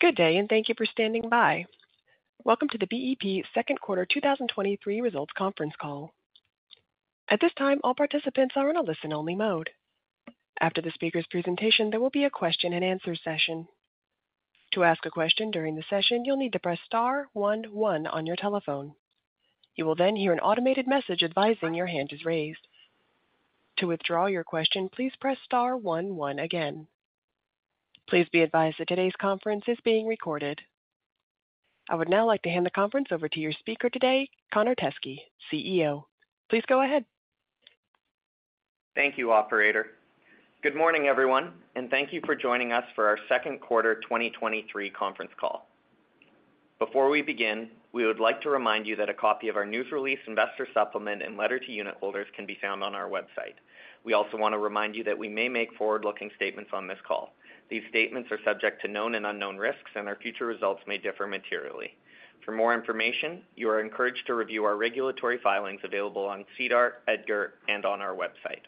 Good day, and thank you for standing by. Welcome to the BEP Second Quarter 2023 Results Conference Call. At this time, all participants are in a listen-only mode. After the speaker's presentation, there will be a question-and-answer session. To ask a question during the session, you'll need to press star one one on your telephone. You will then hear an automated message advising your hand is raised. To withdraw your question, please press star one one again. Please be advised that today's conference is being recorded. I would now like to hand the conference over to your speaker today, Connor Teskey, CEO. Please go ahead. Thank you, operator. Good morning, everyone, and thank you for joining us for our second quarter 2023 conference call. Before we begin, we would like to remind you that a copy of our news release, investor supplement, and letter to unitholders can be found on our website. We also want to remind you that we may make forward-looking statements on this call. These statements are subject to known and unknown risks, and our future results may differ materially. For more information, you are encouraged to review our regulatory filings available on SEDAR, EDGAR, and on our website.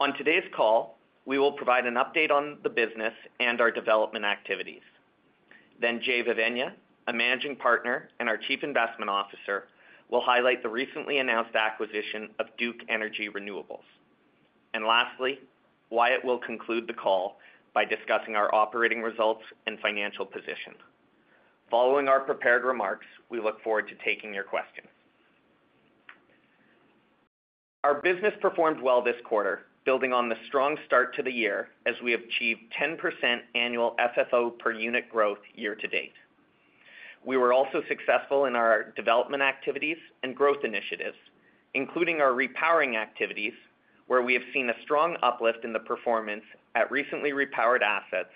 On today's call, we will provide an update on the business and our development activities. Then Jay Vevaina, a Managing Partner and our Chief Investment Officer, will highlight the recently announced acquisition of Duke Energy Renewables. And lastly, Wyatt will conclude the call by discussing our operating results and financial position. Following our prepared remarks, we look forward to taking your questions. Our business performed well this quarter, building on the strong start to the year as we achieved 10% annual FFO per unit growth year to date. We were also successful in our development activities and growth initiatives, including our repowering activities, where we have seen a strong uplift in the performance at recently repowered assets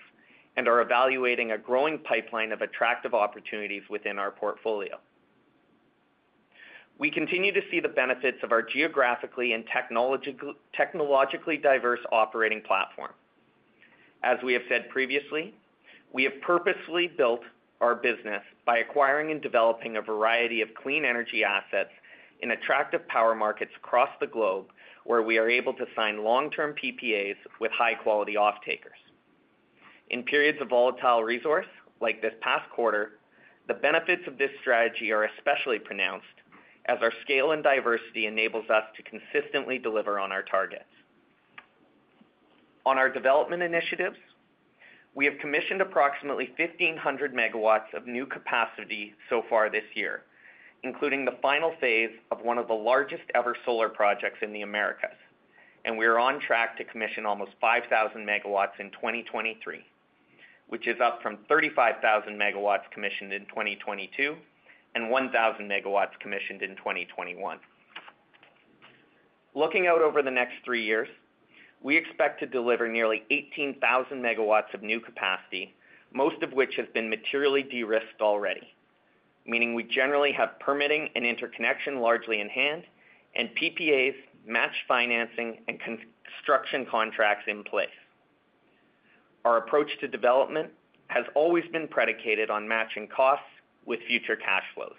and are evaluating a growing pipeline of attractive opportunities within our portfolio. We continue to see the benefits of our geographically and technologically diverse operating platform. As we have said previously, we have purposefully built our business by acquiring and developing a variety of clean energy assets in attractive power markets across the globe, where we are able to sign long-term PPAs with high-quality off-takers. In periods of volatile resource, like this past quarter, the benefits of this strategy are especially pronounced as our scale and diversity enables us to consistently deliver on our targets. On our development initiatives, we have commissioned approximately 1,500 MW of new capacity so far this year, including the final phase of one of the largest-ever solar projects in the Americas, and we are on track to commission almost 5,000 MW in 2023, which is up from 35,000 MW commissioned in 2022 and 1,000 MW commissioned in 2021. Looking out over the next three years, we expect to deliver nearly 18,000 MW of new capacity, most of which has been materially de-risked already, meaning we generally have permitting and interconnection largely in hand, and PPAs, match financing, and construction contracts in place. Our approach to development has always been predicated on matching costs with future cash flows,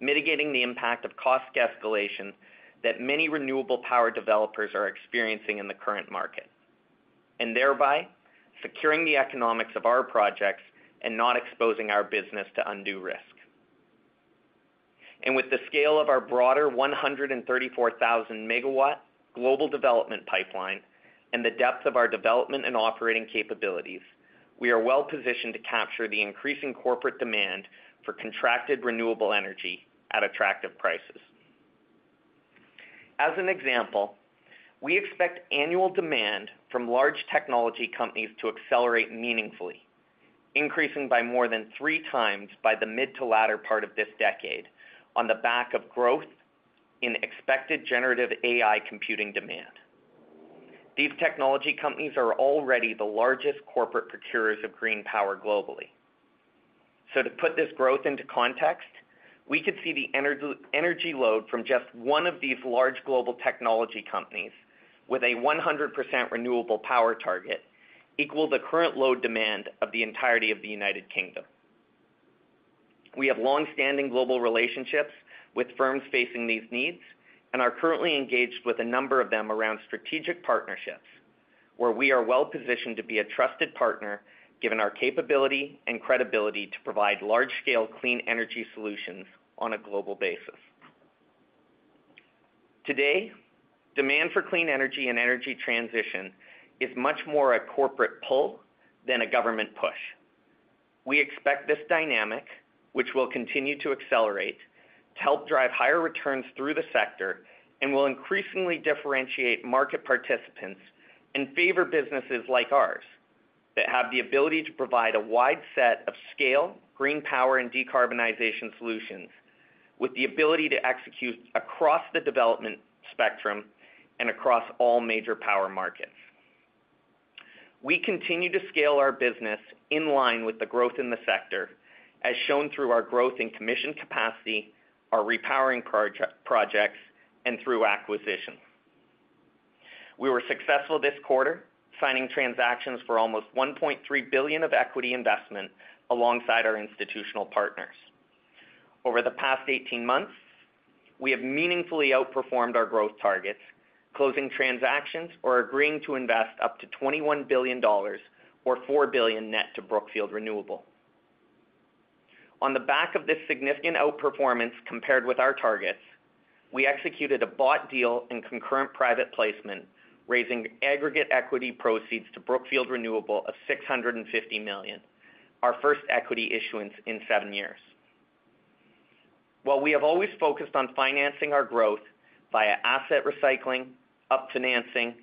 mitigating the impact of cost escalation that many renewable power developers are experiencing in the current market, and thereby securing the economics of our projects and not exposing our business to undue risk. And with the scale of our broader 134,000 MW global development pipeline and the depth of our development and operating capabilities, we are well positioned to capture the increasing corporate demand for contracted renewable energy at attractive prices. As an example, we expect annual demand from large technology companies to accelerate meaningfully, increasing by more than 3x by the mid to latter part of this decade on the back of growth in expected generative AI computing demand. These technology companies are already the largest corporate procurers of green power globally. So to put this growth into context, we could see the energy load from just one of these large global technology companies with a 100% renewable power target equal the current load demand of the entirety of the United Kingdom. We have long-standing global relationships with firms facing these needs and are currently engaged with a number of them around strategic partnerships, where we are well positioned to be a trusted partner given our capability and credibility to provide large-scale clean energy solutions on a global basis. Today, demand for clean energy and energy transition is much more a corporate pull than a government push. We expect this dynamic, which will continue to accelerate, to help drive higher returns through the sector and will increasingly differentiate market participants and favor businesses like ours that have the ability to provide a wide set of scale, green power, and decarbonization solutions with the ability to execute across the development spectrum and across all major power markets. We continue to scale our business in line with the growth in the sector, as shown through our growth in commissioned capacity, our repowering projects, and through acquisition. We were successful this quarter, signing transactions for almost 1.3 billion of equity investment alongside our institutional partners. Over the past 18 months, we have meaningfully outperformed our growth targets, closing transactions or agreeing to invest up to $21 billion or 4 billion net to Brookfield Renewable. On the back of this significant outperformance compared with our targets, we executed a bought deal and concurrent private placement, raising aggregate equity proceeds to Brookfield Renewable of 650 million, our first equity issuance in seven years. While we have always focused on financing our growth via asset recycling, up-financing,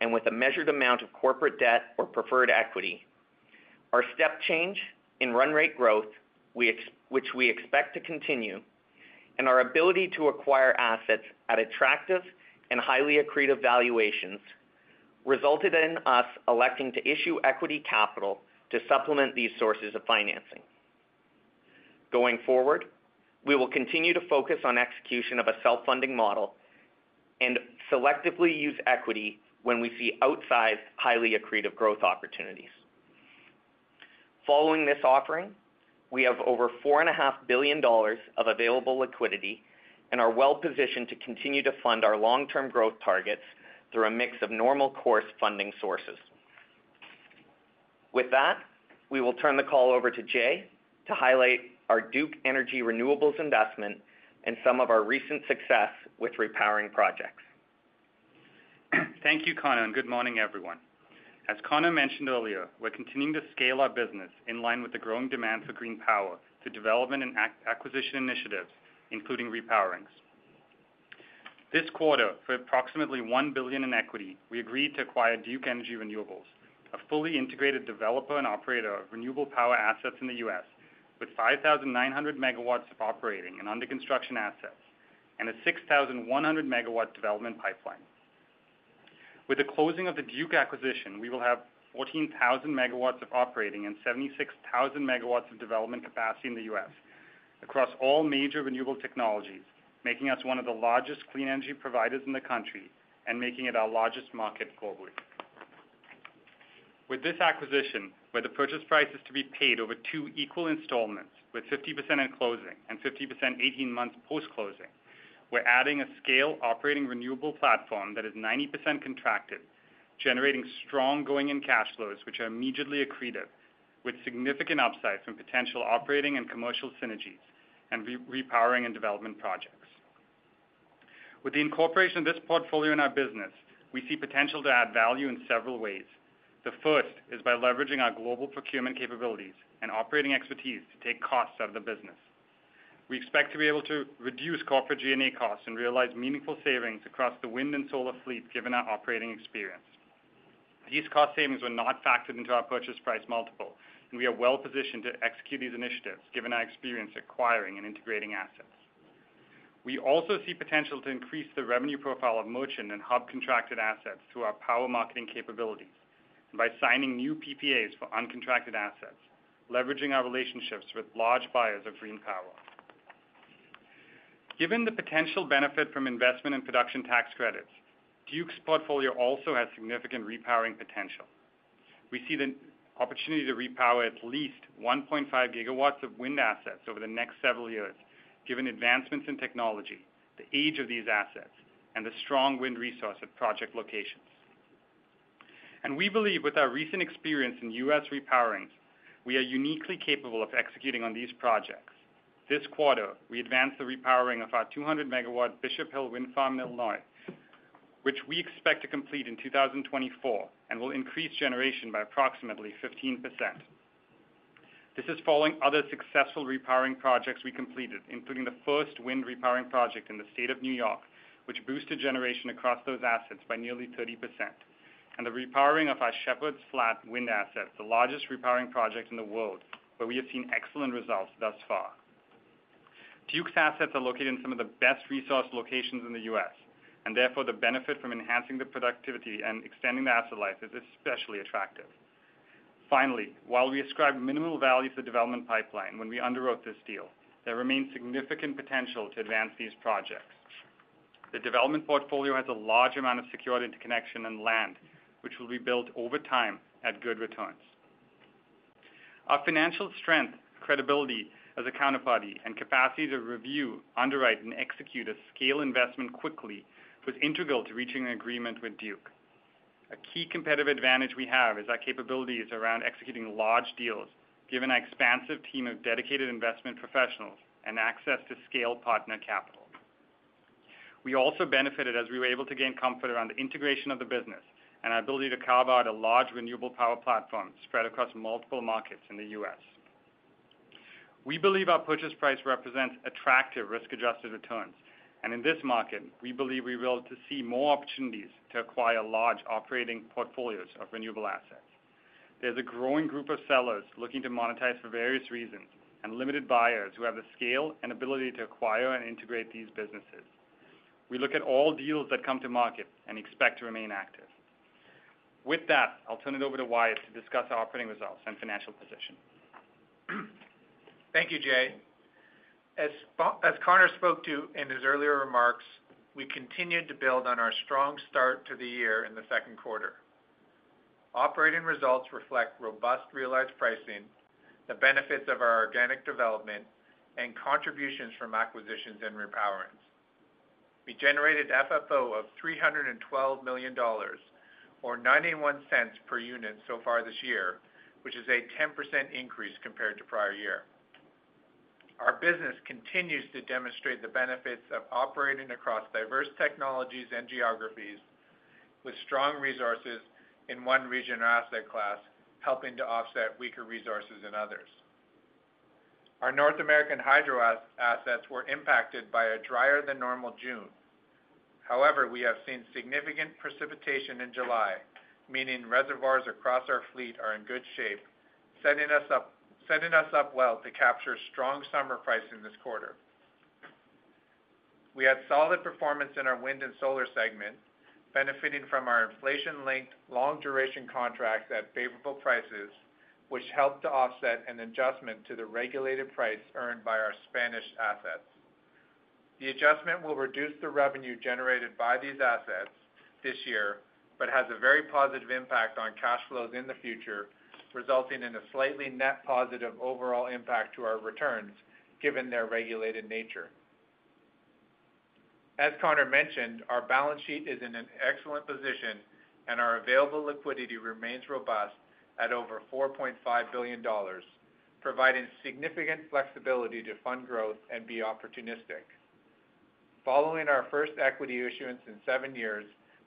and with a measured amount of corporate debt or preferred equity, our step change in run rate growth, which we expect to continue, and our ability to acquire assets at attractive and highly accretive valuations resulted in us electing to issue equity capital to supplement these sources of financing. Going forward, we will continue to focus on execution of a self-funding model and selectively use equity when we see outsized, highly accretive growth opportunities. Following this offering, we have over $4.5 billion of available liquidity and are well positioned to continue to fund our long-term growth targets through a mix of normal course funding sources. With that, we will turn the call over to Jay to highlight our Duke Energy Renewables investment and some of our recent success with repowering projects. Thank you, Connor, and good morning, everyone. As Connor mentioned earlier, we're continuing to scale our business in line with the growing demand for green power through development and acquisition initiatives, including repowerings. This quarter, for approximately 1 billion in equity, we agreed to acquire Duke Energy Renewables, a fully integrated developer and operator of renewable power assets in the U.S., with 5,900 MW of operating and under-construction assets and a 6,100 MW development pipeline. With the closing of the Duke acquisition, we will have 14,000 MW of operating and 76,000 MW of development capacity in the U.S. across all major renewable technologies, making us one of the largest clean energy providers in the country and making it our largest market globally. With this acquisition, where the purchase price is to be paid over two equal installments, with 50% in closing and 50% 18 months post-closing, we're adding a scale operating renewable platform that is 90% contracted, generating strong going-in cash flows, which are immediately accretive, with significant upside from potential operating and commercial synergies and repowering and development projects. With the incorporation of this portfolio in our business, we see potential to add value in several ways. The first is by leveraging our global procurement capabilities and operating expertise to take costs out of the business. We expect to be able to reduce corporate G&A costs and realize meaningful savings across the wind and solar fleet, given our operating experience. These cost savings were not factored into our purchase price multiple, and we are well positioned to execute these initiatives, given our experience acquiring and integrating assets. We also see potential to increase the revenue profile of merchant and hub contracted assets through our power marketing capabilities and by signing new PPAs for uncontracted assets, leveraging our relationships with large buyers of green power. Given the potential benefit from investment and production tax credits, Duke's portfolio also has significant repowering potential. We see the opportunity to repower at least 1.5 GW of wind assets over the next several years, given advancements in technology, the age of these assets, and the strong wind resource at project locations. And we believe with our recent experience in U.S. repowerings, we are uniquely capable of executing on these projects. This quarter, we advanced the repowering of our 200-megawatt Bishop Hill Wind Farm in Illinois, which we expect to complete in 2024 and will increase generation by approximately 15%. This is following other successful repowering projects we completed, including the first wind repowering project in the state of New York, which boosted generation across those assets by nearly 30%, and the repowering of our Shepherds Flat wind asset, the largest repowering project in the world, where we have seen excellent results thus far. Duke's assets are located in some of the best resource locations in the U.S., and therefore, the benefit from enhancing the productivity and extending the asset life is especially attractive. Finally, while we ascribe minimal value to the development pipeline when we underwrote this deal, there remains significant potential to advance these projects. The development portfolio has a large amount of secured interconnection and land, which will be built over time at good returns. Our financial strength, credibility as a counterparty, and capacity to review, underwrite, and execute a scale investment quickly was integral to reaching an agreement with Duke. A key competitive advantage we have is our capabilities around executing large deals, given our expansive team of dedicated investment professionals and access to scale partner capital. We also benefited as we were able to gain comfort around the integration of the business and our ability to carve out a large renewable power platform spread across multiple markets in the U.S. We believe our purchase price represents attractive risk-adjusted returns, and in this market, we believe we will to see more opportunities to acquire large operating portfolios of renewable assets. There's a growing group of sellers looking to monetize for various reasons, and limited buyers who have the scale and ability to acquire and integrate these businesses. We look at all deals that come to market and expect to remain active. With that, I'll turn it over to Wyatt to discuss our operating results and financial position. Thank you, Jay. As Connor spoke to in his earlier remarks, we continued to build on our strong start to the year in the second quarter. Operating results reflect robust realized pricing, the benefits of our organic development, and contributions from acquisitions and repowerings. We generated FFO of $312 million, or $0.91 per unit so far this year, which is a 10% increase compared to prior year. Our business continues to demonstrate the benefits of operating across diverse technologies and geographies, with strong resources in one region or asset class, helping to offset weaker resources in others. Our North American hydro assets were impacted by a drier than normal June. However, we have seen significant precipitation in July, meaning reservoirs across our fleet are in good shape, setting us up well to capture strong summer pricing this quarter. We had solid performance in our wind and solar segment, benefiting from our inflation-linked, long-duration contracts at favorable prices, which helped to offset an adjustment to the regulated price earned by our Spanish assets. The adjustment will reduce the revenue generated by these assets this year, but has a very positive impact on cash flows in the future, resulting in a slightly net positive overall impact to our returns, given their regulated nature. As Connor mentioned, our balance sheet is in an excellent position, and our available liquidity remains robust at over $4.5 billion, providing significant flexibility to fund growth and be opportunistic. Following our first equity issuance in seven years,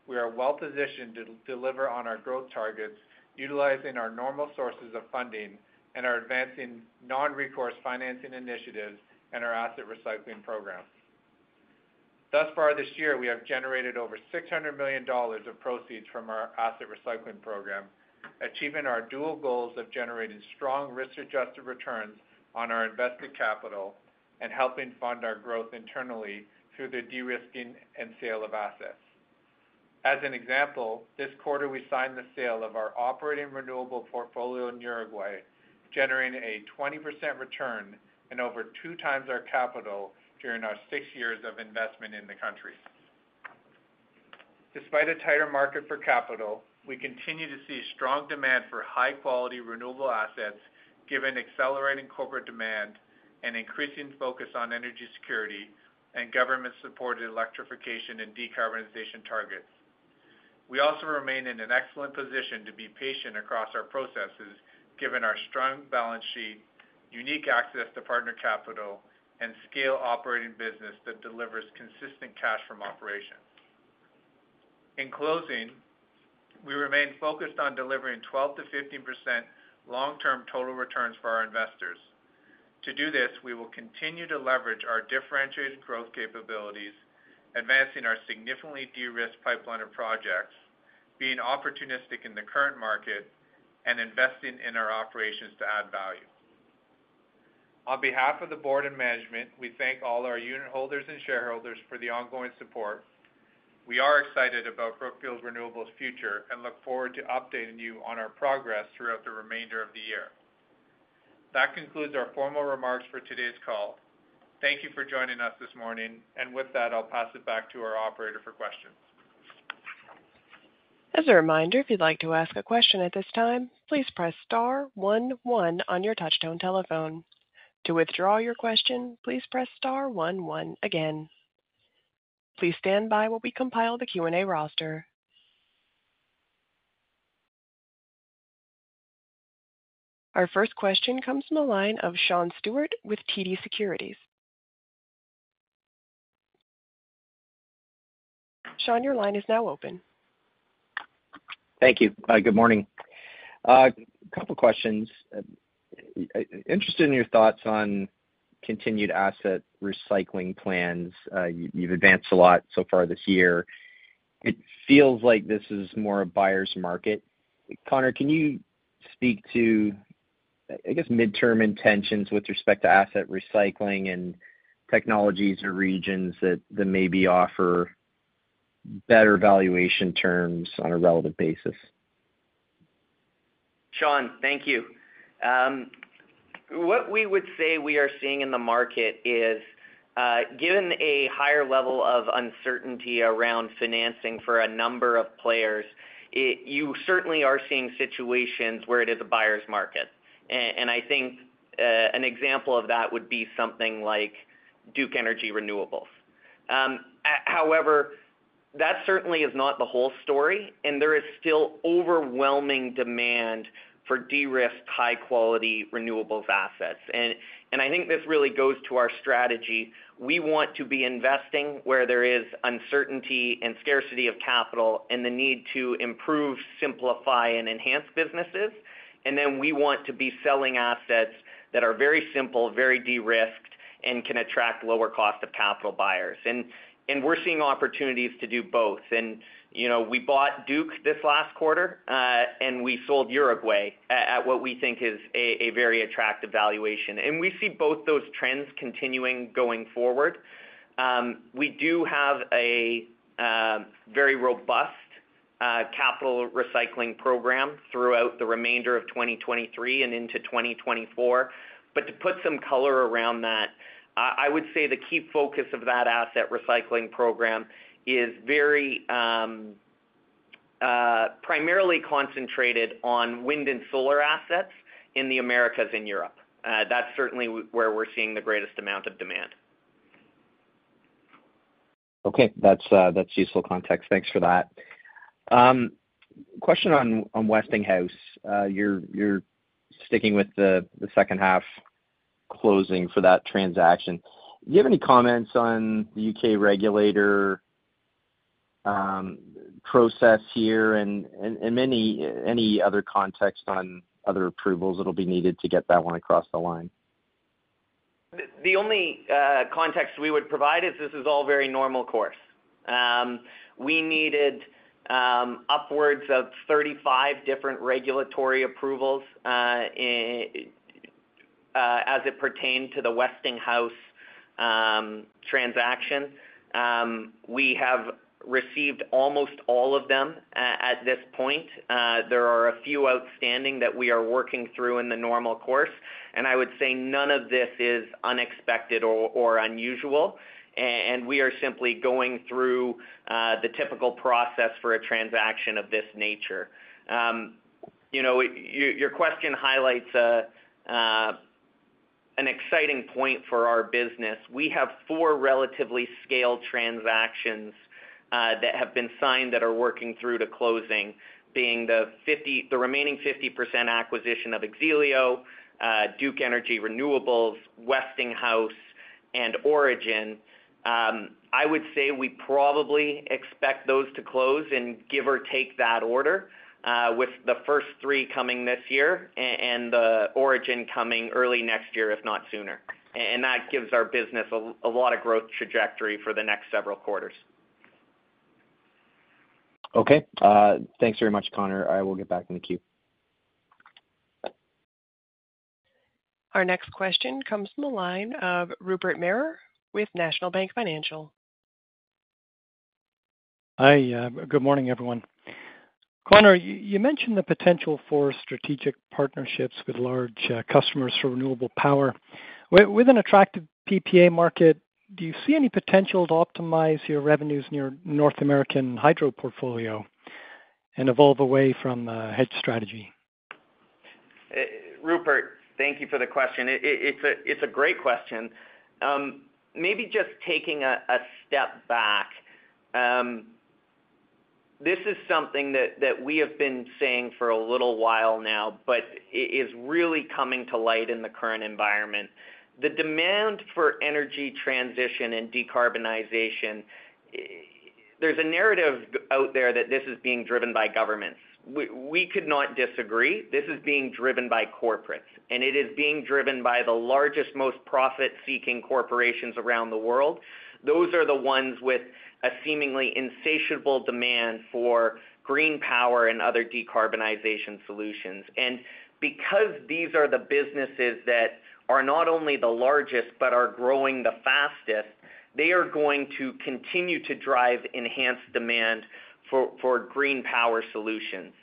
we are well positioned to deliver on our growth targets, utilizing our normal sources of funding and are advancing non-recourse financing initiatives and our asset recycling program. Thus far this year, we have generated over $600 million of proceeds from our asset recycling program, achieving our dual goals of generating strong risk-adjusted returns on our invested capital and helping fund our growth internally through the de-risking and sale of assets. As an example, this quarter, we signed the sale of our operating renewable portfolio in Uruguay, generating a 20% return and over 2x our capital during our six years of investment in the country. Despite a tighter market for capital, we continue to see strong demand for high-quality renewable assets, given accelerating corporate demand and increasing focus on energy security and government-supported electrification and decarbonization targets. We also remain in an excellent position to be patient across our processes, given our strong balance sheet, unique access to partner capital, and scale operating business that delivers consistent cash from operations. In closing, we remain focused on delivering 12%-15% long-term total returns for our investors. To do this, we will continue to leverage our differentiated growth capabilities, advancing our significantly de-risked pipeline of projects, being opportunistic in the current market, and investing in our operations to add value. On behalf of the board and management, we thank all our unit holders and shareholders for the ongoing support. We are excited about Brookfield Renewable's future and look forward to updating you on our progress throughout the remainder of the year. That concludes our formal remarks for today's call. Thank you for joining us this morning, and with that, I'll pass it back to our operator for questions. As a reminder, if you'd like to ask a question at this time, please press star one one on your touchtone telephone. To withdraw your question, please press star one one again. Please stand by while we compile the Q&A roster. Our first question comes from the line of Sean Steuart with TD Securities. Sean, your line is now open. Thank you. Good morning. A couple questions. Interested in your thoughts on continued asset recycling plans. You've advanced a lot so far this year. It feels like this is more a buyer's market. Connor, can you speak to, I guess, midterm intentions with respect to asset recycling and technologies or regions that maybe offer better valuation terms on a relative basis? Sean, thank you. Um, what we would say we are seeing in the market is, uh, given a higher level of uncertainty around financing for a number of players, you certainly are seeing situations where it is a buyer's market. And I think, uh, an example of that would be something like Duke Energy Renewables. Um, however, that certainly is not the whole story, and there is still overwhelming demand for de-risked, high-quality renewables assets. And I think this really goes to our strategy. We want to be investing where there is uncertainty and scarcity of capital and the need to improve, simplify, and enhance businesses. And then we want to be selling assets that are very simple, very de-risked, and can attract lower cost of capital buyers. And we're seeing opportunities to do both. And, you know, we bought Duke this last quarter, uh, and we sold Uruguay uh, at what we think is a very attractive valuation. And we see both those trends continuing going forward. Um, we do have a uh, very robust capital recycling program throughout the remainder of 2023 and into 2024. But to put some color around that, I would say the key focus of that asset recycling program is very um, uh, primarily concentrated on wind and solar assets in the Americas and Europe. Uh, that's certainly where we're seeing the greatest amount of demand. Okay. That's uh, useful context. Thanks for that. Um, question on Westinghouse. You're sticking with the second half closing for that transaction. Do you have any comments on the U.K. regulator um, process here and any other context on other approvals that'll be needed to get that one across the line? The only uh, context we would provide is this is all very normal course. Um, we needed um, upwards of 35 different regulatory approvals uh, Uh, as it pertained to the Westinghouse um, transaction. Um, we have received almost all of them at this point. Uh, there are a few outstanding that we are working through in the normal course, and I would say none of this is unexpected or unusual, and we are simply going through uh, the typical process for a transaction of this nature. Um, you know, your question highlights an exciting point for our business. We have four relatively scaled transactions uh, that have been signed that are working through to closing. being the remaining 50% acquisition of X-ELIO, uh, Duke Energy Renewables, Westinghouse, and Origin, um, I would say we probably expect those to close in give or take that order, Uh, with the first three coming this year and the Origin coming early next year, if not sooner. And that gives our business a lot of growth trajectory for the next several quarters. Okay. Uh, thanks very much, Connor. I will get back in the queue. Our next question comes from the line of Rupert Merer with National Bank Financial. Hi, uh, good morning, everyone. Connor, you mentioned the potential for strategic partnerships with large uh, customers for renewable power. With an attractive PPA market, do you see any potential to optimize your revenues in your North American hydro portfolio and evolve away from a hedge strategy? Uh, Rupert, thank you for the question. It's a great question. Um, maybe just taking a step back, um, this is something that we have been saying for a little while now, but it is really coming to light in the current environment. The demand for energy transition and decarbonization, there's a narrative out there that this is being driven by governments. We could not disagree. This is being driven by corporates, and it is being driven by the largest, most profit-seeking corporations around the world. Those are the ones with a seemingly insatiable demand for green power and other decarbonization solutions. And because these are the businesses that are not only the largest, but are growing the fastest, they are going to continue to drive enhanced demand for green power solutions.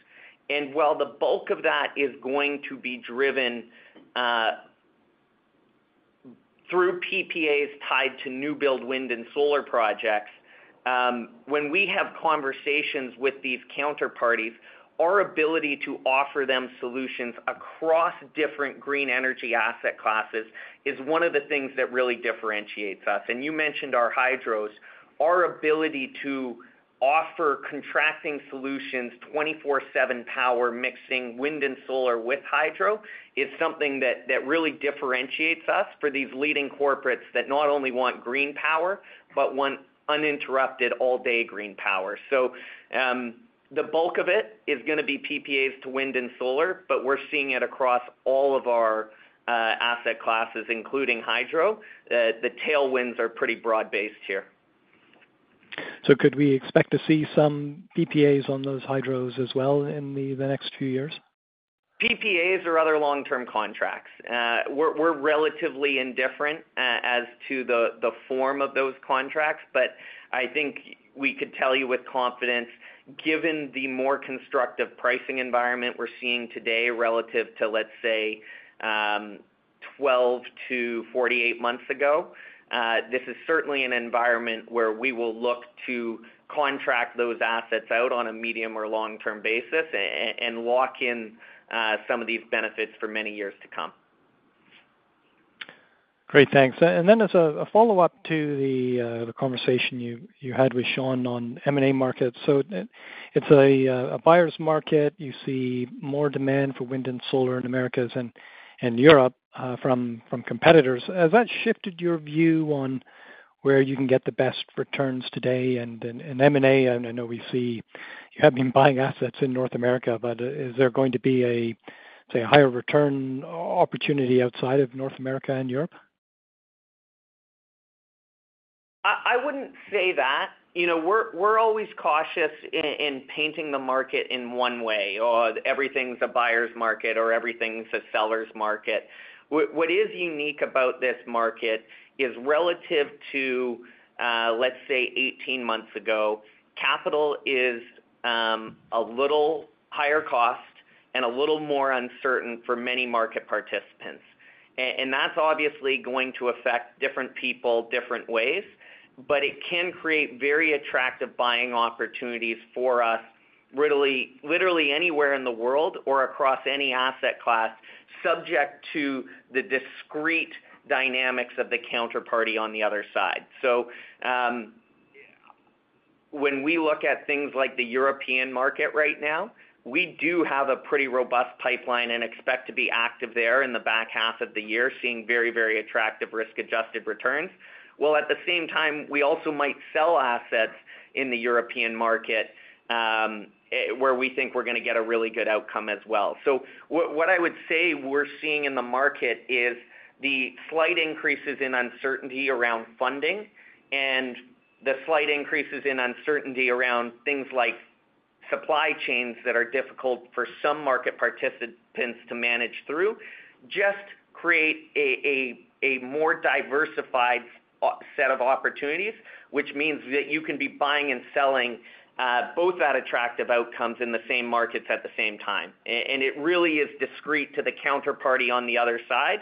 And while the bulk of that is going to be driven uh, through PPAs tied to new build wind and solar projects, Um, when we have conversations with these counterparties, our ability to offer them solutions across different green energy asset classes is one of the things that really differentiates us. And you mentioned our hydros. Our ability to offer contracting solutions, 24/7 power, mixing wind and solar with hydro, is something that really differentiates us for these leading corporates that not only want green power, but want uninterrupted all-day green power. So um, the bulk of it is gonna be PPAs to wind and solar, but we're seeing it across all of our uh, asset classes, including hydro. Uh, the tailwinds are pretty broad-based here. So could we expect to see some PPAs on those hydros as well in the next few years? PPAs or other long-term contracts. Uh, we're relatively indifferent uh, as to the form of those contracts, but I think we could tell you with confidence, given the more constructive pricing environment we're seeing today relative to, let's say, um, 12-48 months ago, uh, this is certainly an environment where we will look to contract those assets out on a medium or long-term basis and lock in Uh, some of these benefits for many years to come. Great, thanks. And then as a follow-up to the uh, conversation you had with Sean on M&A markets. So it's uh, a buyer's market. You see more demand for wind and solar in Americas and Europe from competitors. Has that shifted your view on where you can get the best returns today? And M&A, I know we see you have been buying assets in North America, but uh, is there going to be a, say, a higher return opportunity outside of North America and Europe? I wouldn't say that. You know, we're always cautious in painting the market in one way, or everything's a buyer's market or everything's a seller's market. What is unique about this market is relative to, uh, let's say, 18 months ago, capital is um, a little higher cost and a little more uncertain for many market participants. And that's obviously going to affect different people different ways, but it can create very attractive buying opportunities for us, literally, literally anywhere in the world or across any asset class, subject to the discrete dynamics of the counterparty on the other side. So, um, when we look at things like the European market right now, we do have a pretty robust pipeline and expect to be active there in the back half of the year, seeing very, very attractive risk-adjusted returns. While at the same time, we also might sell assets in the European market, um, eh, where we think we're gonna get a really good outcome as well. So what I would say we're seeing in the market is the slight increases in uncertainty around funding and the slight increases in uncertainty around things like supply chains that are difficult for some market participants to manage through, just create a more diversified uh, set of opportunities, which means that you can be buying and selling uh, both at attractive outcomes in the same markets at the same time. And it really is discrete to the counterparty on the other side.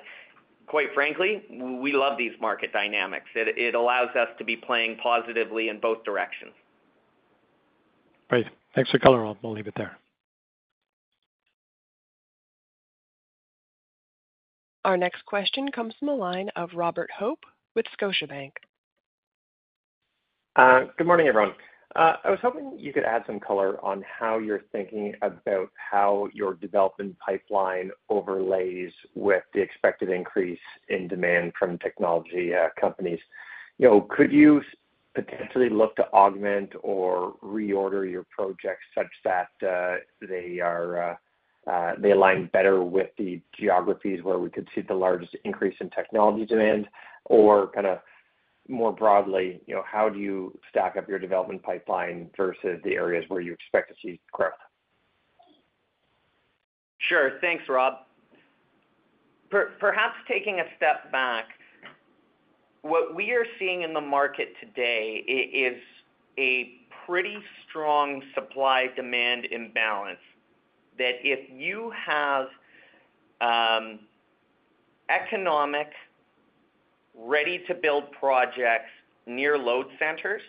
Quite frankly, we love these market dynamics. It allows us to be playing positively in both directions. Great. Thanks for the color. I'll leave it there. Our next question comes from the line of Robert Hope with Scotiabank. Uh, good morning, everyone. I was hoping you could add some color on how you're thinking about how your development pipeline overlays with the expected increase in demand from technology uh, companies. You know, could you potentially look to augment or reorder your projects such that uh, they are uh, they align better with the geographies where we could see the largest increase in technology demand? Or kind of more broadly, you know, how do you stack up your development pipeline versus the areas where you expect to see growth? Sure. Thanks, Rob. Perhaps taking a step back, what we are seeing in the market today is a pretty strong supply-demand imbalance, that if you have um, economic, ready-to-build projects near load centers,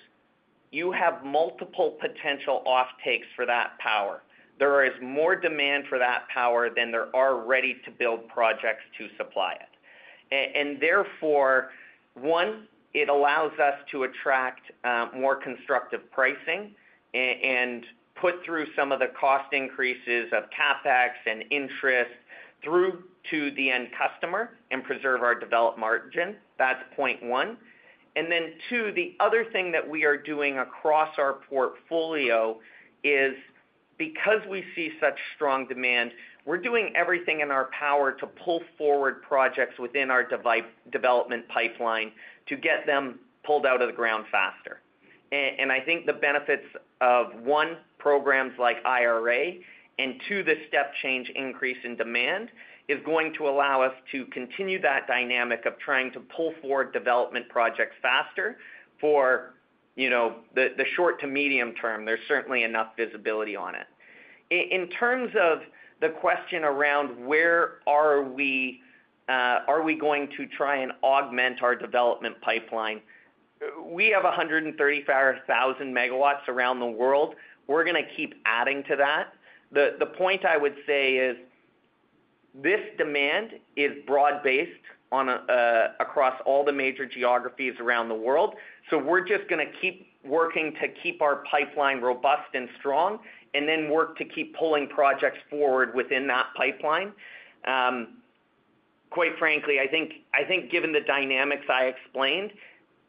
you have multiple potential offtakes for that power. There is more demand for that power than there are ready-to-build projects to supply it. And therefore, one, it allows us to attract uh, more constructive pricing and put through some of the cost increases of CapEx and interest through to the end customer and preserve our developed margin. That's point one. And then two, the other thing that we are doing across our portfolio is because we see such strong demand, we're doing everything in our power to pull forward projects within our development pipeline to get them pulled out of the ground faster. And I think the benefits of, one, programs like IRA, and to the step change increase in demand, is going to allow us to continue that dynamic of trying to pull forward development projects faster for, you know, the short to medium term. There's certainly enough visibility on it. In terms of the question around where are we, uh, are we going to try and augment our development pipeline? We have 135,000 megawatts around the world. We're gonna keep adding to that. The point I would say is, this demand is broad-based uh, across all the major geographies around the world. So we're just gonna keep working to keep our pipeline robust and strong, and then work to keep pulling projects forward within that pipeline. Um, quite frankly, I think given the dynamics I explained,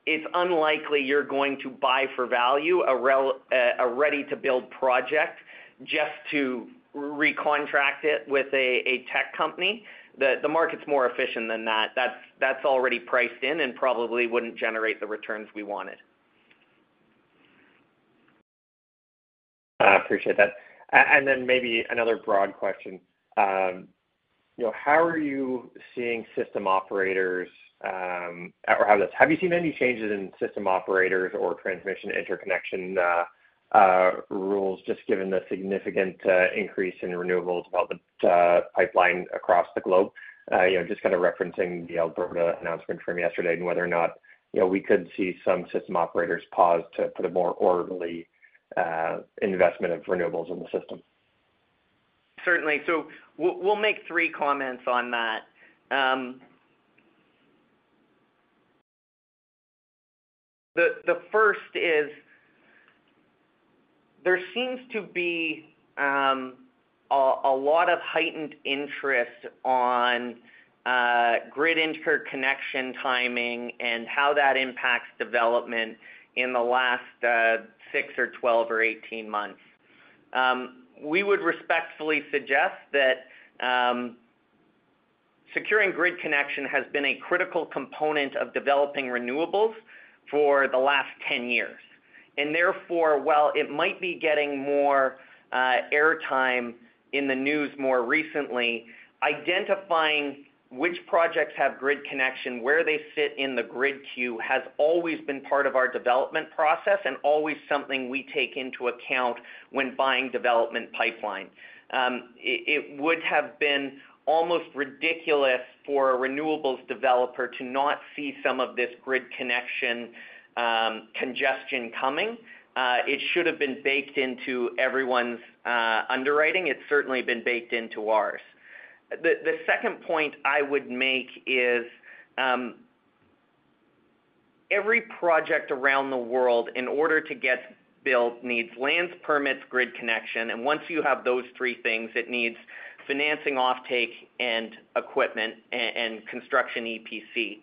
it's unlikely you're going to buy for value a uh, ready-to-build project just to recontract it with a tech company. The market's more efficient than that. That's already priced in and probably wouldn't generate the returns we wanted. I appreciate that. And then maybe another broad question. Um, you know, how are you seeing system operators, um, or how this... Have you seen any changes in system operators or transmission interconnection uh, rules, just given the significant uh, increase in renewable development uh, pipeline across the globe? Uh, you know, just kind of referencing the Alberta announcement from yesterday, and whether or not, you know, we could see some system operators pause to put a more orderly investment of renewables in the system. Certainly. So we'll make three comments on that. Um, the first is, there seems to be um, a lot of heightened interest on uh, grid interconnection timing and how that impacts development in the last uh, six or 12 or 18 months. Um, we would respectfully suggest that um, securing grid connection has been a critical component of developing renewables for the last 10 years. And therefore, while it might be getting more uh, airtime in the news more recently, identifying which projects have grid connection, where they sit in the grid queue, has always been part of our development process and always something we take into account when buying development pipeline. Um, it would have been almost ridiculous for a renewables developer to not see some of this grid connection Um, congestion coming. Uh, it should have been baked into everyone's uh, underwriting. It's certainly been baked into ours. The second point I would make is um, every project around the world, in order to get built, needs lands, permits, grid connection. And once you have those three things, it needs financing, offtake, and equipment and construction EPC.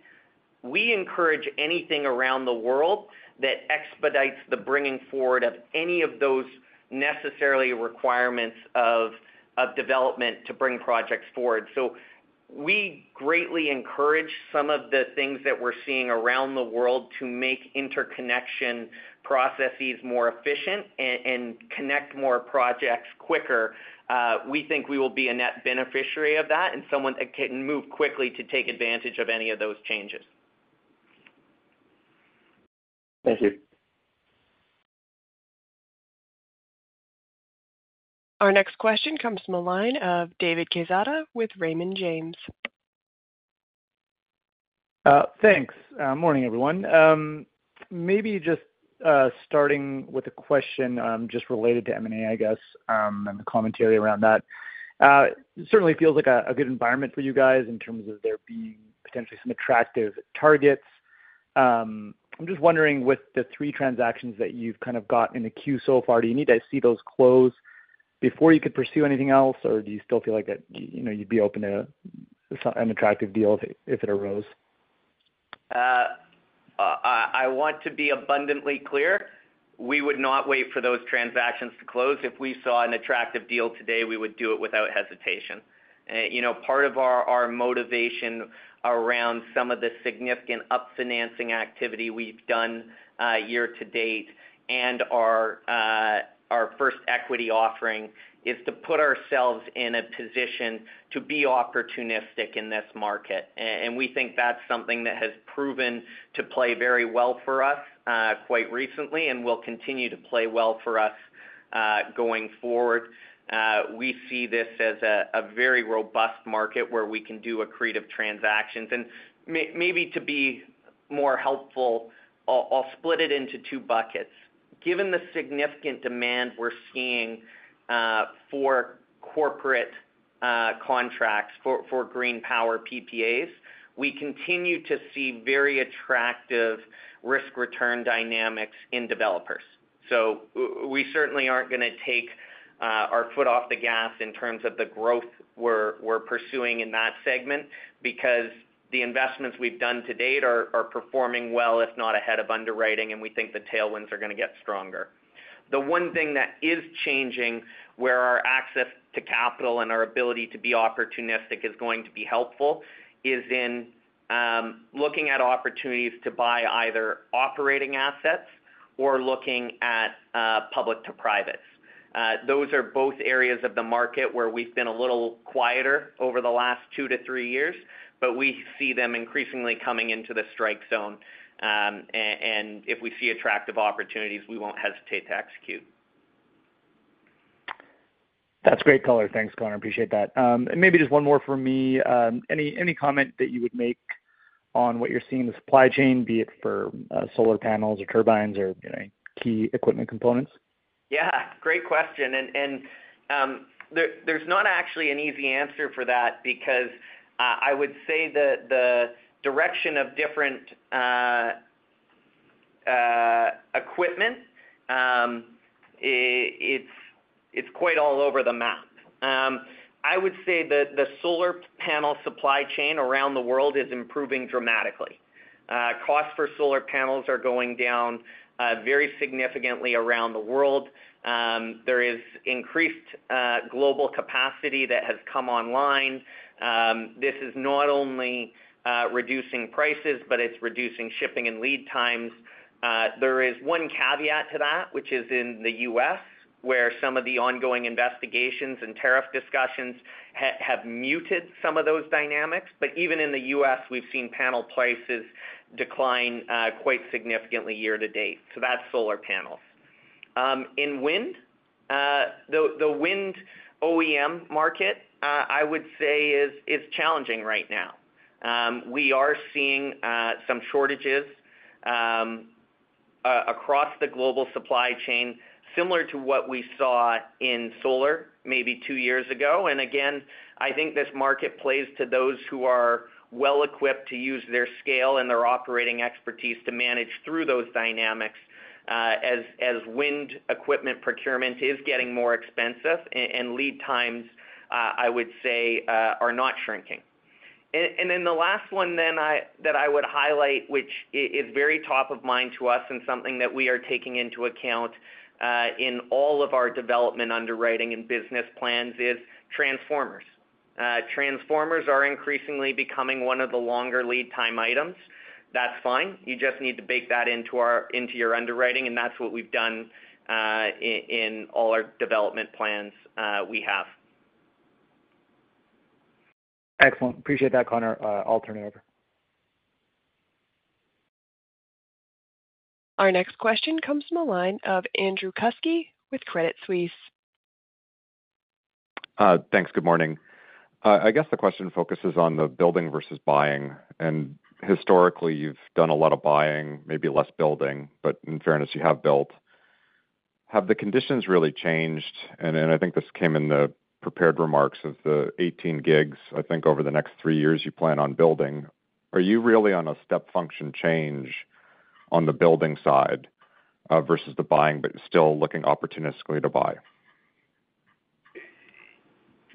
We encourage anything around the world that expedites the bringing forward of any of those necessary requirements of development to bring projects forward. So we greatly encourage some of the things that we're seeing around the world to make interconnection processes more efficient and connect more projects quicker. Uh, we think we will be a net beneficiary of that and someone that can move quickly to take advantage of any of those changes. Thank you. Our next question comes from the line of David Quezada with Raymond James. Uh, thanks. Uh, morning, everyone. Um, maybe just uh, starting with a question um, just related to M&A, I guess, um, and the commentary around that. It certainly feels like a good environment for you guys in terms of there being potentially some attractive targets. I'm just wondering, with the three transactions that you've kind of got in the queue so far, do you need to see those close before you could pursue anything else, or do you still feel like that, you know, you'd be open to an attractive deal if it arose? Uh, I want to be abundantly clear. We would not wait for those transactions to close. If we saw an attractive deal today, we would do it without hesitation. Uh, you know, part of our motivation around some of the significant up-financing activity we've done uh, year to date and uh, our first equity offering is to put ourselves in a position to be opportunistic in this market. And we think that's something that has proven to play very well for us uh, quite recently and will continue to play well for us going forward. Uh, we see this as a very robust market where we can do accretive transactions. And maybe to be more helpful, I'll split it into two buckets. Given the significant demand we're seeing uh, for corporate uh, contracts for green power PPAs, we continue to see very attractive risk-return dynamics in developers. So we certainly aren't going to take Uh, our foot off the gas in terms of the growth we're pursuing in that segment because the investments we've done to date are performing well, if not ahead of underwriting, and we think the tailwinds are going to get stronger. The one thing that is changing where our access to capital and our ability to be opportunistic is going to be helpful is in um, looking at opportunities to buy either operating assets or looking at uh, public-to-privates. Uh, those are both areas of the market where we've been a little quieter over the last two to three years, but we see them increasingly coming into the strike zone. Um, and if we see attractive opportunities, we won't hesitate to execute. That's great color. Thanks, Connor. Appreciate that. Um, and maybe just one more for me. Um any any comment that you would make on what you're seeing in the supply chain, be it for uh, solar panels or turbines or you know, key equipment components? Yeah, great question. And um, there's not actually an easy answer for that because uh, I would say the direction of different uh, uh, equipment, um, it's quite all over the map. Um, I would say that the solar panel supply chain around the world is improving dramatically. Costs for solar panels are going down Uh, very significantly around the world. Um, there is increased uh, global capacity that has come online. Um, this is not only uh, reducing prices, but it's reducing shipping and lead times. There is one caveat to that, which is in the U.S., where some of the ongoing investigations and tariff discussions have muted some of those dynamics. But even in the U.S., we've seen panel prices decline uh, quite significantly year to date. So that's solar panels. Um, in wind, uh, the wind OEM market, uh, I would say, is challenging right now. Um, we are seeing some shortages um, across the global supply chain, similar to what we saw in solar maybe two years ago. And again, I think this market plays to those who are well-equipped to use their scale and their operating expertise to manage through those dynamics as wind equipment procurement is getting more expensive and lead times, uh, I would say, uh, are not shrinking. And then the last one then that I would highlight, which is very top of mind to us and something that we are taking into account uh, in all of our development underwriting and business plans, is transformers. Transformers are increasingly becoming one of the longer lead time items. That's fine. You just need to bake that into your underwriting, and that's what we've done in all our development plans uh, we have. Excellent. Appreciate that, Connor. Uh, I'll turn it over. Our next question comes from the line of Andrew Kuske with Credit Suisse. Uh, thanks. Good morning. Uh, I guess the question focuses on the building versus buying. And historically, you've done a lot of buying, maybe less building, but in fairness, you have built. Have the conditions really changed? And I think this came in the prepared remarks of the 18 gigs, I think, over the next three years you plan on building. Are you really on a step function change on the building side uh, versus the buying, but still looking opportunistically to buy?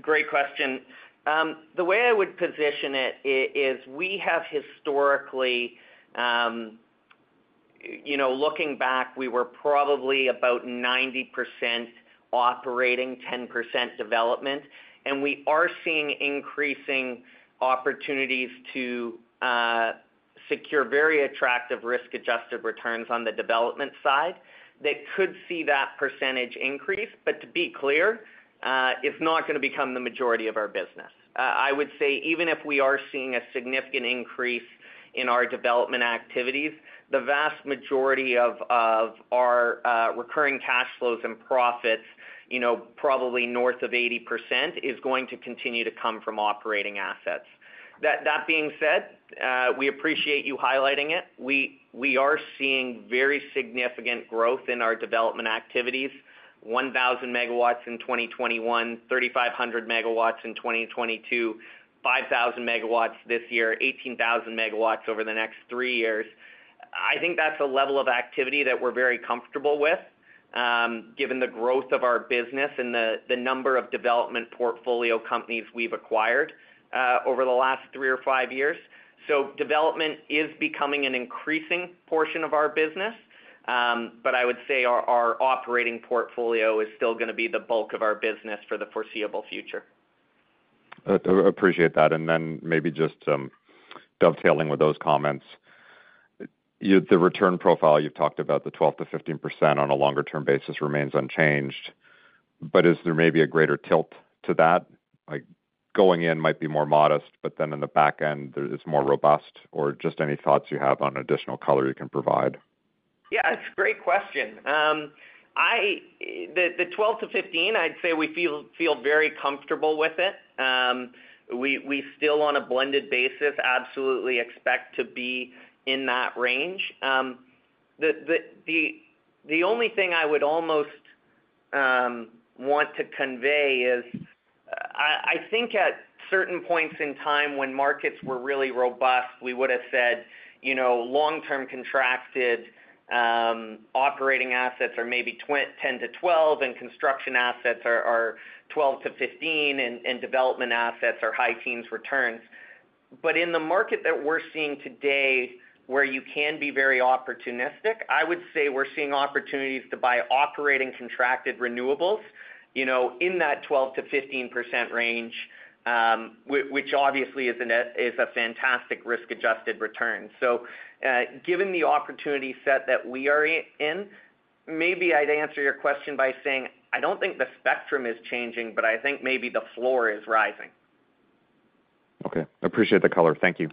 Great question. Um, the way I would position it is we have historically, um, you know, looking back, we were probably about 90% operating, 10% development. And we are seeing increasing opportunities to uh, secure very attractive risk-adjusted returns on the development side that could see that percentage increase. But to be clear, Uh, it's not going to become the majority of our business. Uh, I would say even if we are seeing a significant increase in our development activities, the vast majority of our uh, recurring cash flows and profits, you know, probably north of 80%, is going to continue to come from operating assets. That being said, we appreciate you highlighting it. We are seeing very significant growth in our development activities: 1,000 MW in 2021, 3,500 MW in 2022, 5,000 MW this year, 18,000 MW over the next three years. I think that's a level of activity that we're very comfortable with, um, given the growth of our business and the number of development portfolio companies we've acquired uh, over the last three or five years. So development is becoming an increasing portion of our business. Um, but I would say our operating portfolio is still going to be the bulk of our business for the foreseeable future. I appreciate that. And then maybe just um, dovetailing with those comments, the return profile you've talked about, the 12%-15% on a longer-term basis remains unchanged. But is there maybe a greater tilt to that? Like going in might be more modest, but then in the back end, it's more robust? Or just any thoughts you have on additional color you can provide? It's a great question. Um, the 12%-15%, I'd say we feel very comfortable with it. Um, we still, on a blended basis, absolutely expect to be in that range. Um, the only thing I would almost want to convey is I think at certain points in time when markets were really robust, we would have said you know, long-term contracted Um, operating assets are maybe 10%-12%, and construction assets are 12%-15%, and development assets are high teens returns. But in the market that we're seeing today, where you can be very opportunistic, I would say we're seeing opportunities to buy operating contracted renewables, you know, in that 12%-15% range, Um, which obviously is a fantastic risk-adjusted return. So, uh, given the opportunity set that we are in, maybe I'd answer your question by saying, I don't think the spectrum is changing, but I think maybe the floor is rising. Okay. Appreciate the color. Thank you.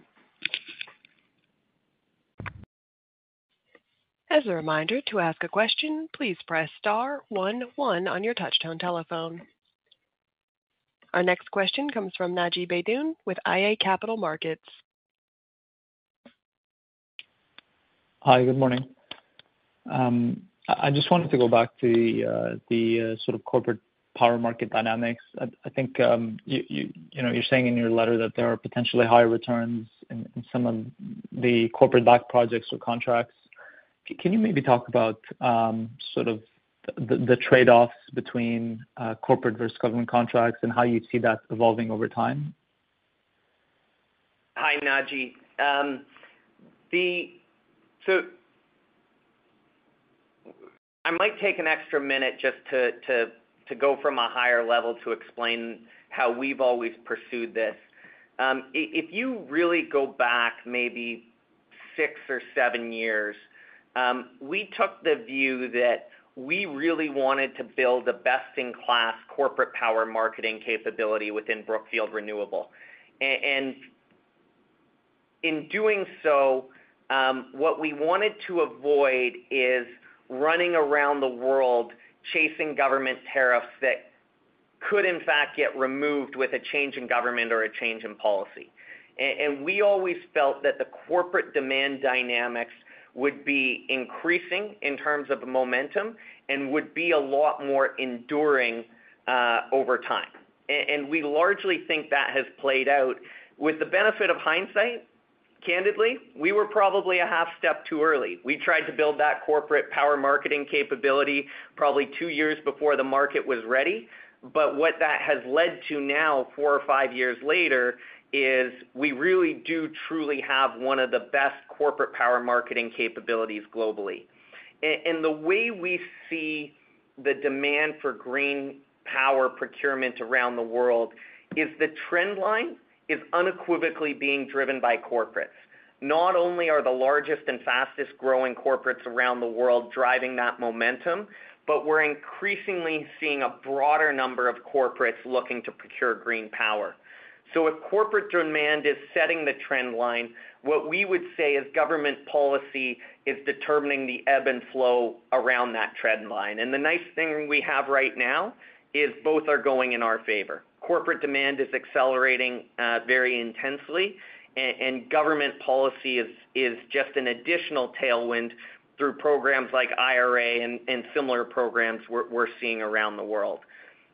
As a reminder, to ask a question, please press star one one on your touchtone telephone. Our next question comes from Naji Baydoun with iA Capital Markets. Hi, good morning. Um, I just wanted to go back to uh, the uh, sort of corporate power market dynamics. I think um, you know, you're saying in your letter that there are potentially higher returns in some of the corporate-backed projects or contracts. Can you maybe talk about um, sort of the trade-offs between uh, corporate versus government contracts and how you see that evolving over time? Hi, Naji. Um, so I might take an extra minute just to go from a higher level to explain how we've always pursued this. Um, if you really go back maybe six or seven years, um, we took the view that we really wanted to build a best-in-class corporate power marketing capability within Brookfield Renewable. And in doing so, um, what we wanted to avoid is running around the world chasing government tariffs that could, in fact, get removed with a change in government or a change in policy. And we always felt that the corporate demand dynamics would be increasing in terms of momentum and would be a lot more enduring uh, over time. And we largely think that has played out. With the benefit of hindsight, candidly, we were probably a half step too early. We tried to build that corporate power marketing capability probably two years before the market was ready. But what that has led to now, four or five years later, is we really do truly have one of the best corporate power marketing capabilities globally. And the way we see the demand for green power procurement around the world is the trend line is unequivocally being driven by corporates. Not only are the largest and fastest-growing corporates around the world driving that momentum, but we're increasingly seeing a broader number of corporates looking to procure green power. So if corporate demand is setting the trend line, what we would say is government policy is determining the ebb and flow around that trend line. And the nice thing we have right now is both are going in our favor. Corporate demand is accelerating uh, very intensely, and government policy is just an additional tailwind through programs like IRA and similar programs we're seeing around the world.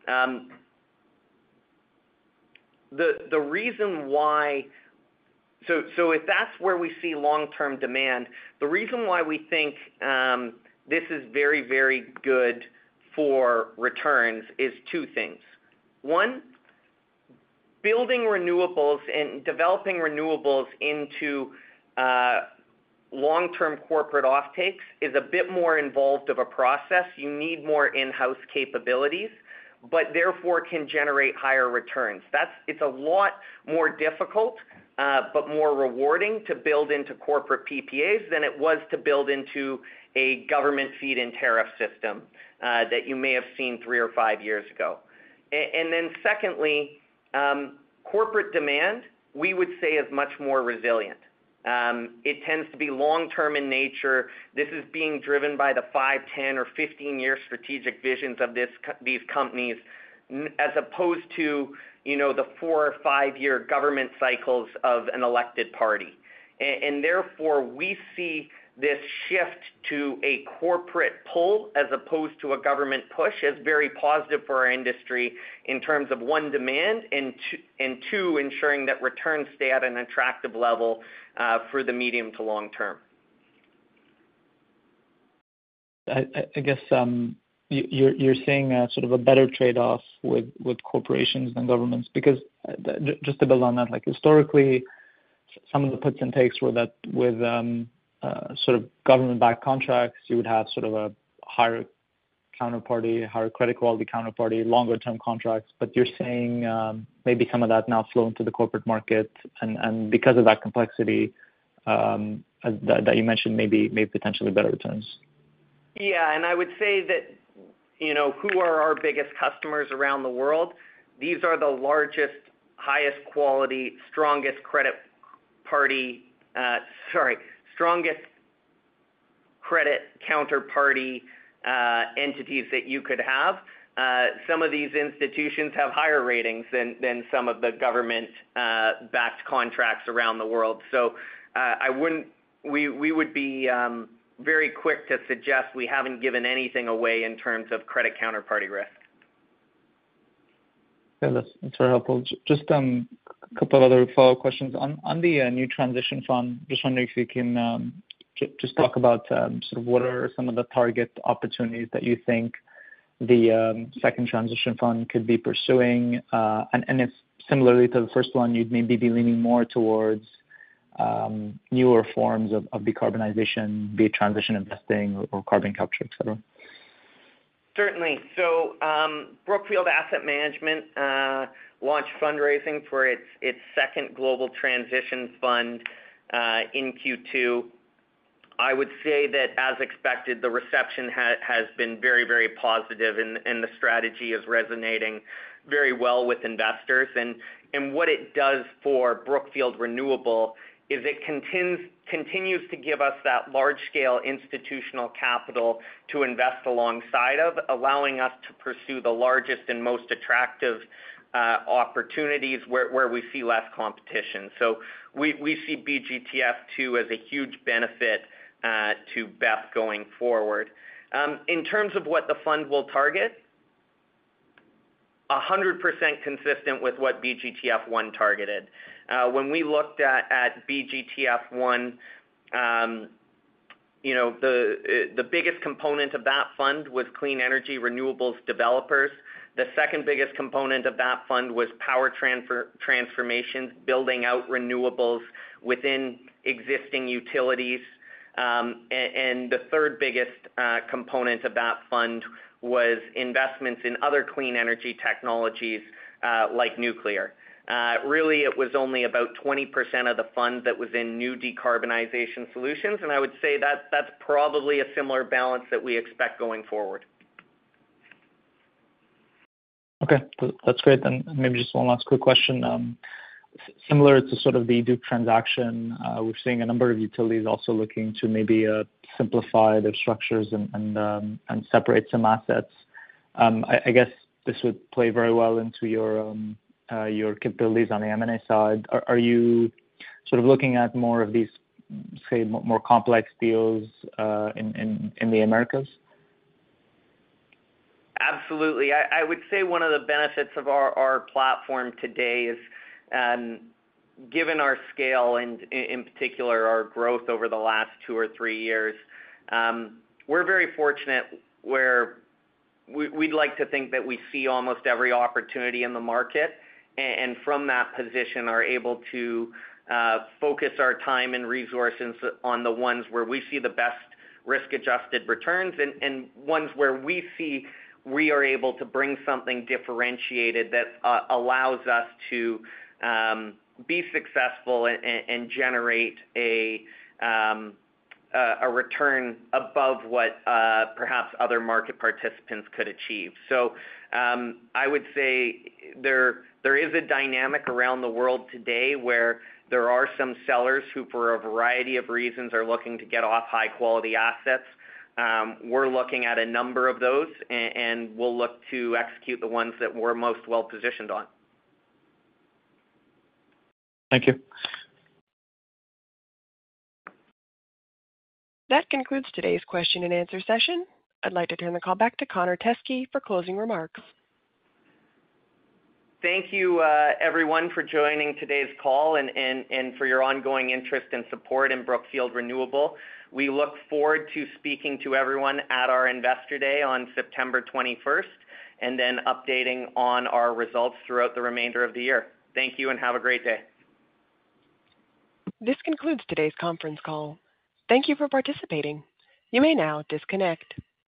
Um, The reason why... So if that's where we see long-term demand, the reason why we think um, this is very, very good for returns is two things. One, building renewables and developing renewables into uh, long-term corporate offtakes is a bit more involved of a process. You need more in-house capabilities, but therefore can generate higher returns. It's a lot more difficult, uh, but more rewarding to build into corporate PPAs than it was to build into a government feed-in tariff system uh, that you may have seen three or five years ago. And then secondly, um, corporate demand, we would say, is much more resilient. Um, it tends to be long-term in nature. This is being driven by the five, 10, or 15-year strategic visions of these companies, as opposed to, you know, the four or five-year government cycles of an elected party. And therefore, we see this shift to a corporate pull as opposed to a government push, is very positive for our industry in terms of, one, demand, and two, ensuring that returns stay at an attractive level uh, for the medium to long term. I guess, um, you're seeing sort of a better trade-off with corporations than governments? Because uh, just to build on that, like historically, some of the puts and takes were that with um, Uh, sort of government-backed contracts, you would have sort of a higher counterparty, higher credit quality counterparty, longer-term contracts. But you're saying um, maybe some of that now flow into the corporate market, and because of that complexity um, that you mentioned, maybe maybe potentially better returns. Yeah, and I would say that, you know, who are our biggest customers around the world? These are the largest, highest quality, strongest credit party, uh, sorry, strongest credit counterparty uh, entities that you could have. Uh, some of these institutions have higher ratings than some of the government uh, backed contracts around the world. So. We would be um, very quick to suggest we haven't given anything away in terms of credit counterparty risk. Yeah, that's very helpful. Just um, a couple of other follow-up questions. On on the uh, new transition fund, just wondering if you can um, just talk about um, sort of what are some of the target opportunities that you think the um, second transition fund could be pursuing? Uh and if similarly to the first one, you'd maybe be leaning more towards newer forms of decarbonization, be it transition investing or carbon capture, et cetera. Certainly. So, Brookfield Asset Management uh, launched fundraising for its second global transition fund in Q2. I would say that, as expected, the reception has been very, very positive, and the strategy is resonating very well with investors. And what it does for Brookfield Renewable is it continues to give us that large-scale institutional capital to invest alongside of, allowing us to pursue the largest and most attractive Uh, opportunities where we see less competition. So we see BGTF II as a huge benefit uh, to BEP going forward. Um, in terms of what the fund will target, 100% consistent with what BGTF I targeted. Uh, when we looked at BGTF I, um, you know, the biggest component of that fund was clean energy renewables developers. The second biggest component of that fund was power transformations, building out renewables within existing utilities. Um, and the third biggest uh, component of that fund was investments in other clean energy technologies, uh, like nuclear. Uh, really, it was only about 20% of the fund that was in new decarbonization solutions, and I would say that's probably a similar balance that we expect going forward. Okay, that's great. And maybe just one last quick question. Um, similar to sort of the Duke transaction, uh, we're seeing a number of utilities also looking to maybe uh, simplify their structures and um and separate some assets. Um, I guess this would play very well into your um, uh, your capabilities on the M&A side. Are you sort of looking at more of these, say, more complex deals uh in the Americas? Absolutely. I would say one of the benefits of our platform today is, um, given our scale and in particular, our growth over the last two or three years, um, we're very fortunate where we'd like to think that we see almost every opportunity in the market, and from that position, are able to uh, focus our time and resources on the ones where we see the best risk-adjusted returns, and ones where we see we are able to bring something differentiated that uh, allows us to um, be successful and generate um, a return above what uh, perhaps other market participants could achieve. So, um, I would say there is a dynamic around the world today where there are some sellers who, for a variety of reasons, are looking to get off high-quality assets. Um, we're looking at a number of those, and we'll look to execute the ones that we're most well positioned on. Thank you. That concludes today's question and answer session. I'd like to turn the call back to Connor Teskey for closing remarks. Thank you, uh, everyone, for joining today's call and for your ongoing interest and support in Brookfield Renewable. We look forward to speaking to everyone at our Investor Day on September 21st, and then updating on our results throughout the remainder of the year. Thank you, and have a great day. This concludes today's conference call. Thank you for participating. You may now disconnect.